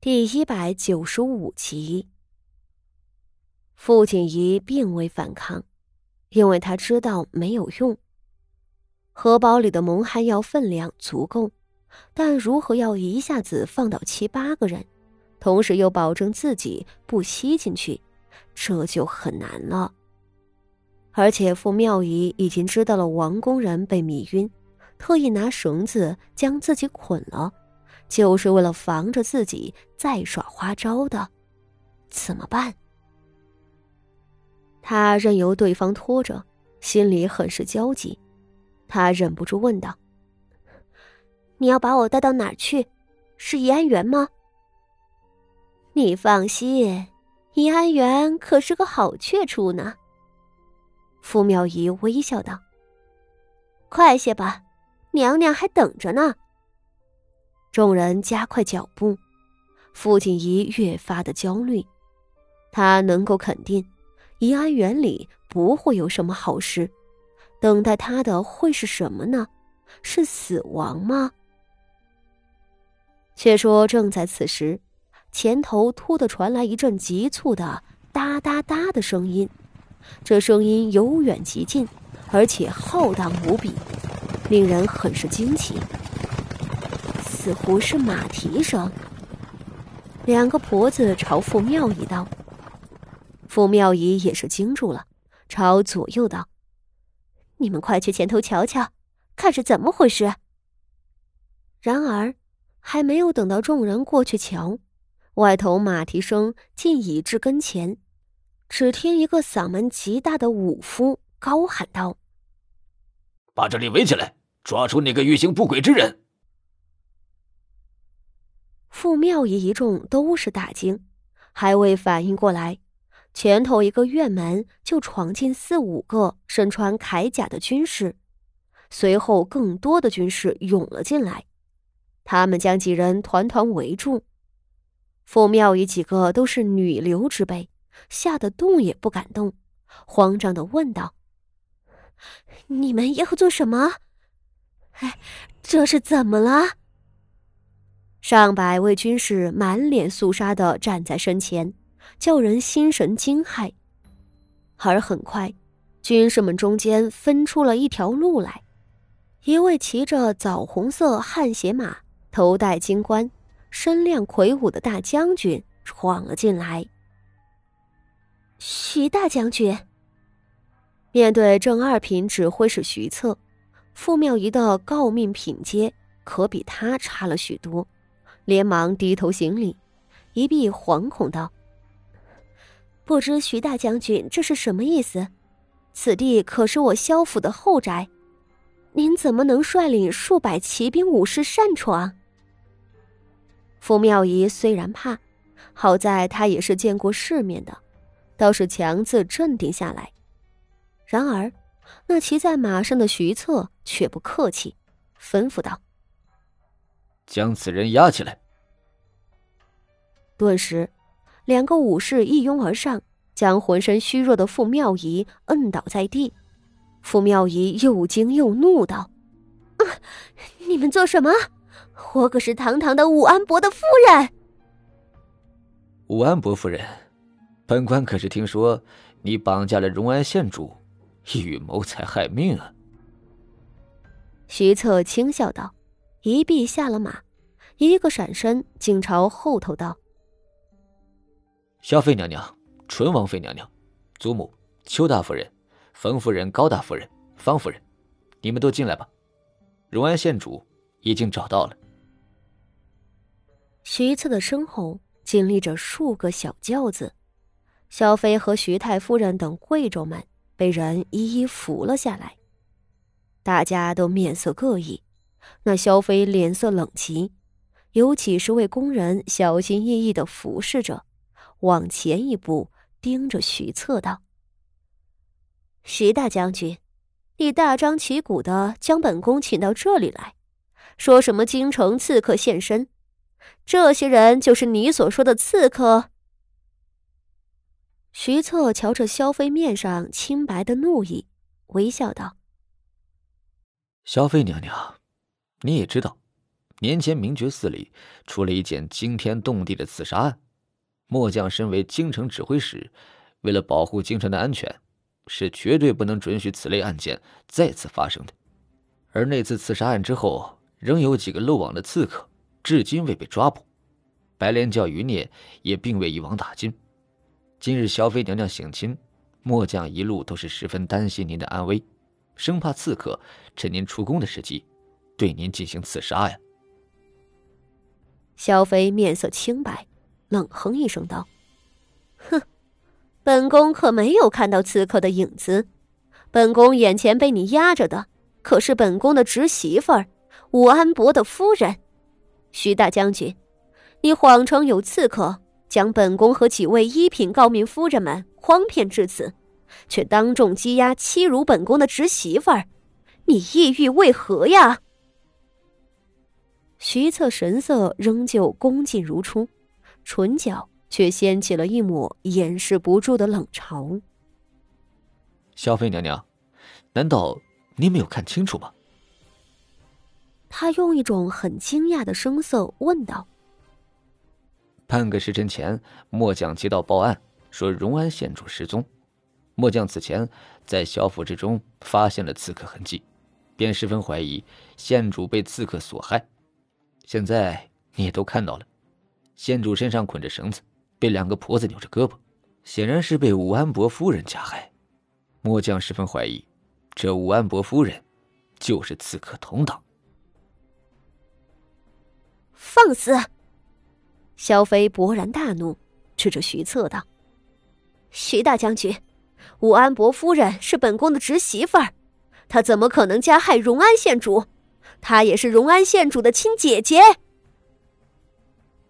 第一百九十五集，傅锦仪并未反抗，因为他知道没有用。荷包里的蒙汗药分量足够，但如何要一下子放倒七八个人，同时又保证自己不吸进去，这就很难了。而且傅妙仪已经知道了王工人被迷晕，特意拿绳子将自己捆了。就是为了防着自己再耍花招的，怎么办？他任由对方拖着，心里很是焦急。他忍不住问道：“你要把我带到哪儿去？是怡安园吗？”你放心，怡安园可是个好去处呢。傅妙仪微笑道：“快些吧，娘娘还等着呢。”众人加快脚步，傅锦仪越发的焦虑。他能够肯定，怡安园里不会有什么好事，等待他的会是什么呢？是死亡吗？却说正在此时，前头突的传来一阵急促的哒哒哒的声音，这声音由远及近，而且浩荡无比，令人很是惊奇。似乎是马蹄声。两个婆子朝傅妙仪道：“傅妙仪也是惊住了，朝左右道：‘你们快去前头瞧瞧，看是怎么回事。’然而，还没有等到众人过去瞧，外头马蹄声竟已至跟前。只听一个嗓门极大的武夫高喊道：‘把这里围起来，抓住那个欲行不轨之人！’”傅妙仪一众都是大惊，还未反应过来，前头一个院门就闯进四五个身穿铠甲的军士，随后更多的军士涌了进来，他们将几人团团围住。傅妙仪几个都是女流之辈，吓得动也不敢动，慌张的问道：“你们要做什么？哎，这是怎么了？”上百位军士满脸肃杀的站在身前，叫人心神惊骇。而很快，军士们中间分出了一条路来，一位骑着枣红色汗血马、头戴金冠、身量魁梧的大将军闯了进来。徐大将军面对正二品指挥使徐策，傅妙仪的诰命品阶可比他差了许多。连忙低头行礼，一臂惶恐道：“不知徐大将军这是什么意思？此地可是我萧府的后宅，您怎么能率领数百骑兵武士擅闯？”傅妙仪虽然怕，好在他也是见过世面的，倒是强自镇定下来。然而，那骑在马上的徐策却不客气，吩咐道。将此人押起来。顿时，两个武士一拥而上，将浑身虚弱的傅妙仪摁倒在地。傅妙仪又惊又怒道：“啊，你们做什么？我可是堂堂的武安伯的夫人。”武安伯夫人，本官可是听说你绑架了荣安县主，意欲谋财害命啊！徐策轻笑道。一臂下了马，一个闪身，竟朝后头道：“萧妃娘娘、纯王妃娘娘、祖母邱大夫人、冯夫人、高大夫人、方夫人，你们都进来吧。荣安县主已经找到了。”徐策的身后紧立着数个小轿子，萧妃和徐太夫人等贵胄们被人一一扶了下来，大家都面色各异。那萧妃脸色冷极，有几十位工人小心翼翼的服侍着，往前一步，盯着徐策道：“徐大将军，你大张旗鼓的将本宫请到这里来，说什么京城刺客现身？这些人就是你所说的刺客？”徐策瞧着萧妃面上清白的怒意，微笑道：“萧妃娘娘。”你也知道，年前明觉寺里出了一件惊天动地的刺杀案，末将身为京城指挥使，为了保护京城的安全，是绝对不能准许此类案件再次发生的。而那次刺杀案之后，仍有几个漏网的刺客，至今未被抓捕，白莲教余孽也并未一网打尽。今日萧妃娘娘省亲，末将一路都是十分担心您的安危，生怕刺客趁您出宫的时机，对您进行刺杀呀。萧妃面色清白，冷哼一声道：“哼，本宫可没有看到刺客的影子。本宫眼前被你压着的，可是本宫的侄媳妇儿武安伯的夫人。徐大将军，你谎称有刺客将本宫和几位一品诰命夫人们诓骗至此，却当众羁押欺辱本宫的侄媳妇儿，你意欲为何呀？”徐策神色仍旧恭敬如初，唇角却掀起了一抹掩饰不住的冷嘲。萧妃娘娘，难道您没有看清楚吗？他用一种很惊讶的声色问道。半个时辰前，末将接到报案，说荣安县主失踪。末将此前在小府之中发现了刺客痕迹，便十分怀疑县主被刺客所害。现在你也都看到了，县主身上捆着绳子，被两个婆子扭着胳膊，显然是被武安伯夫人加害。末将十分怀疑，这武安伯夫人就是刺客同党。放肆！萧飞勃然大怒，指着徐策道：“徐大将军，武安伯夫人是本宫的侄媳妇儿，她怎么可能加害荣安县主？”她也是荣安县主的亲姐姐。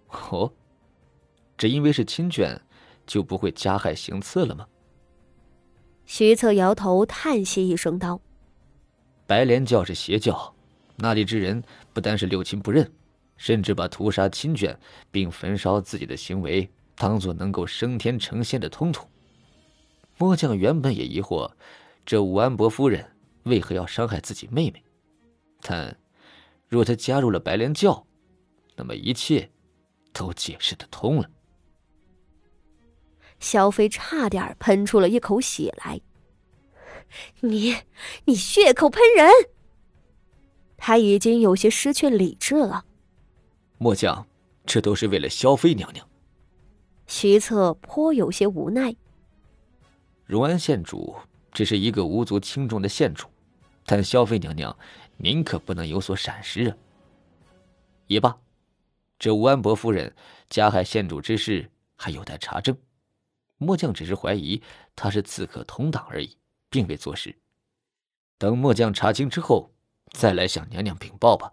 哦，只因为是亲眷，就不会加害行刺了吗？徐策摇头叹息一声道：“白莲教是邪教，那里之人不单是六亲不认，甚至把屠杀亲眷并焚烧自己的行为当做能够升天成仙的通途。末将原本也疑惑，这武安伯夫人为何要伤害自己妹妹。”但，若他加入了白莲教，那么一切都解释得通了。萧飞差点喷出了一口血来。你，你血口喷人！他已经有些失去理智了。末将，这都是为了萧妃娘娘。徐策颇有些无奈。荣安县主只是一个无足轻重的县主，但萧妃娘娘。您可不能有所闪失啊！也罢，这吴安伯夫人加害县主之事还有待查证。末将只是怀疑他是刺客同党而已，并未坐实。等末将查清之后，再来向娘娘禀报吧。